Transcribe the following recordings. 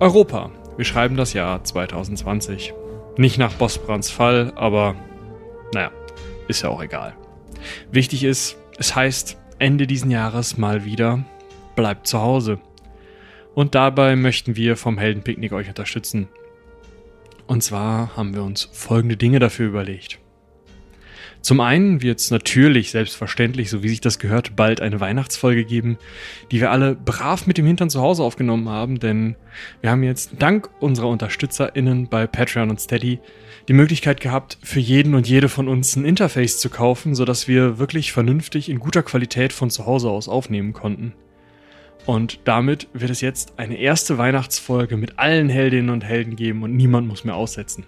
Europa. Wir schreiben das Jahr 2020. Nicht nach Bossbrands Fall, aber naja, ist ja auch egal. Wichtig ist, es heißt Ende diesen Jahres mal wieder, bleibt zu Hause. Und dabei möchten wir vom Heldenpicknick euch unterstützen. Und zwar haben wir uns folgende Dinge dafür überlegt. Zum einen wird es natürlich, selbstverständlich, so wie sich das gehört, bald eine Weihnachtsfolge geben, die wir alle brav mit dem Hintern zu Hause aufgenommen haben, denn wir haben jetzt dank unserer UnterstützerInnen bei Patreon und Steady die Möglichkeit gehabt, für jeden und jede von uns ein Interface zu kaufen, sodass wir wirklich vernünftig in guter Qualität von zu Hause aus aufnehmen konnten. Und damit wird es jetzt eine erste Weihnachtsfolge mit allen Heldinnen und Helden geben und niemand muss mehr aussetzen.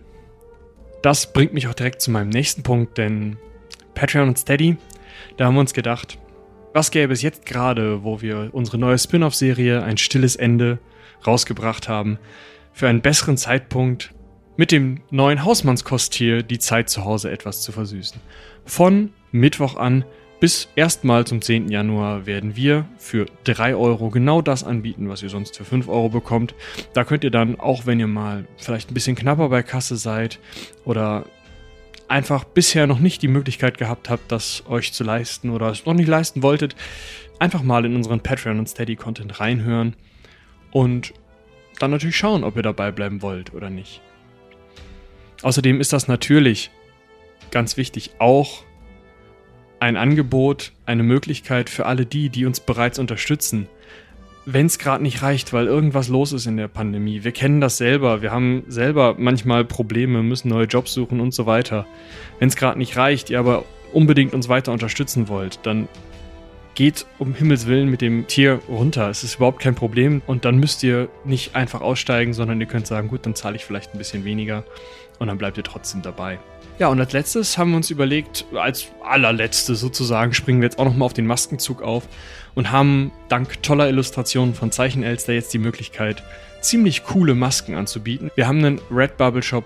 Das bringt mich auch direkt zu meinem nächsten Punkt, denn Patreon und Steady, da haben wir uns gedacht, was gäbe es jetzt gerade, wo wir unsere neue Spin-off-Serie Ein stilles Ende rausgebracht haben, für einen besseren Zeitpunkt mit dem neuen Hausmannskost hier die Zeit zu Hause etwas zu versüßen. Von Mittwoch an bis erstmal zum 10. Januar werden wir für 3 Euro genau das anbieten, was ihr sonst für 5 Euro bekommt. Da könnt ihr dann, auch wenn ihr mal vielleicht ein bisschen knapper bei Kasse seid oder einfach bisher noch nicht die Möglichkeit gehabt habt, das euch zu leisten oder es noch nicht leisten wolltet, einfach mal in unseren Patreon und Steady Content reinhören und dann natürlich schauen, ob ihr dabei bleiben wollt oder nicht. Außerdem ist das natürlich ganz wichtig auch ein Angebot, eine Möglichkeit für alle die, die uns bereits unterstützen. Wenn es gerade nicht reicht, weil irgendwas los ist in der Pandemie. Wir kennen das selber. Wir haben selber manchmal Probleme, müssen neue Jobs suchen und so weiter. Wenn es gerade nicht reicht, ihr aber unbedingt uns weiter unterstützen wollt, dann geht um Himmels Willen mit dem Tier runter. Es ist überhaupt kein Problem und dann müsst ihr nicht einfach aussteigen, sondern ihr könnt sagen, gut, dann zahle ich vielleicht ein bisschen weniger und dann bleibt ihr trotzdem dabei. Ja, und als letztes haben wir uns überlegt, als allerletzte sozusagen, springen wir jetzt auch nochmal auf den Maskenzug auf und haben dank toller Illustrationen von Zeichenelster jetzt die Möglichkeit, ziemlich coole Masken anzubieten. Wir haben einen Redbubble-Shop,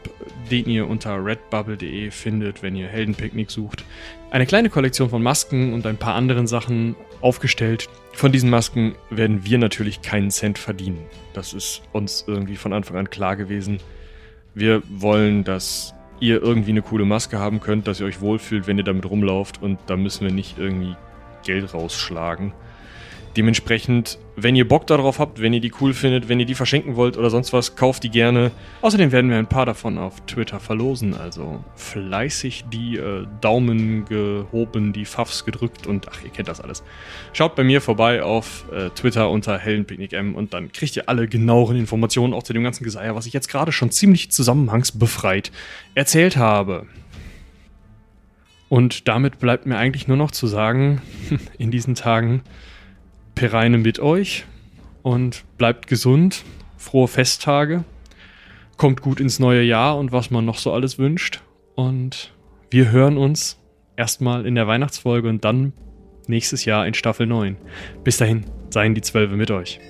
den ihr unter redbubble.de findet, wenn ihr Heldenpicknick sucht. Eine kleine Kollektion von Masken und ein paar anderen Sachen aufgestellt. Von diesen Masken werden wir natürlich keinen Cent verdienen. Das ist uns irgendwie von Anfang an klar gewesen. Wir wollen, dass ihr irgendwie eine coole Maske haben könnt, dass ihr euch wohlfühlt, wenn ihr damit rumlauft und da müssen wir nicht irgendwie Geld rausschlagen. Dementsprechend, wenn ihr Bock darauf habt, wenn ihr die cool findet, wenn ihr die verschenken wollt oder sonst was, kauft die gerne. Außerdem werden wir ein paar davon auf Twitter verlosen. Also fleißig die äh, Daumen gehoben, die Pfaffs gedrückt und ach, ihr kennt das alles. Schaut bei mir vorbei auf äh, Twitter unter HellenpicknickM und dann kriegt ihr alle genaueren Informationen auch zu dem ganzen Geseier, was ich jetzt gerade schon ziemlich zusammenhangsbefreit erzählt habe. Und damit bleibt mir eigentlich nur noch zu sagen, in diesen Tagen, Pereine mit euch und bleibt gesund. Frohe Festtage. Kommt gut ins neue Jahr und was man noch so alles wünscht. Und wir hören uns erstmal in der Weihnachtsfolge und dann nächstes Jahr in Staffel 9. Bis dahin, seien die Zwölfe mit euch.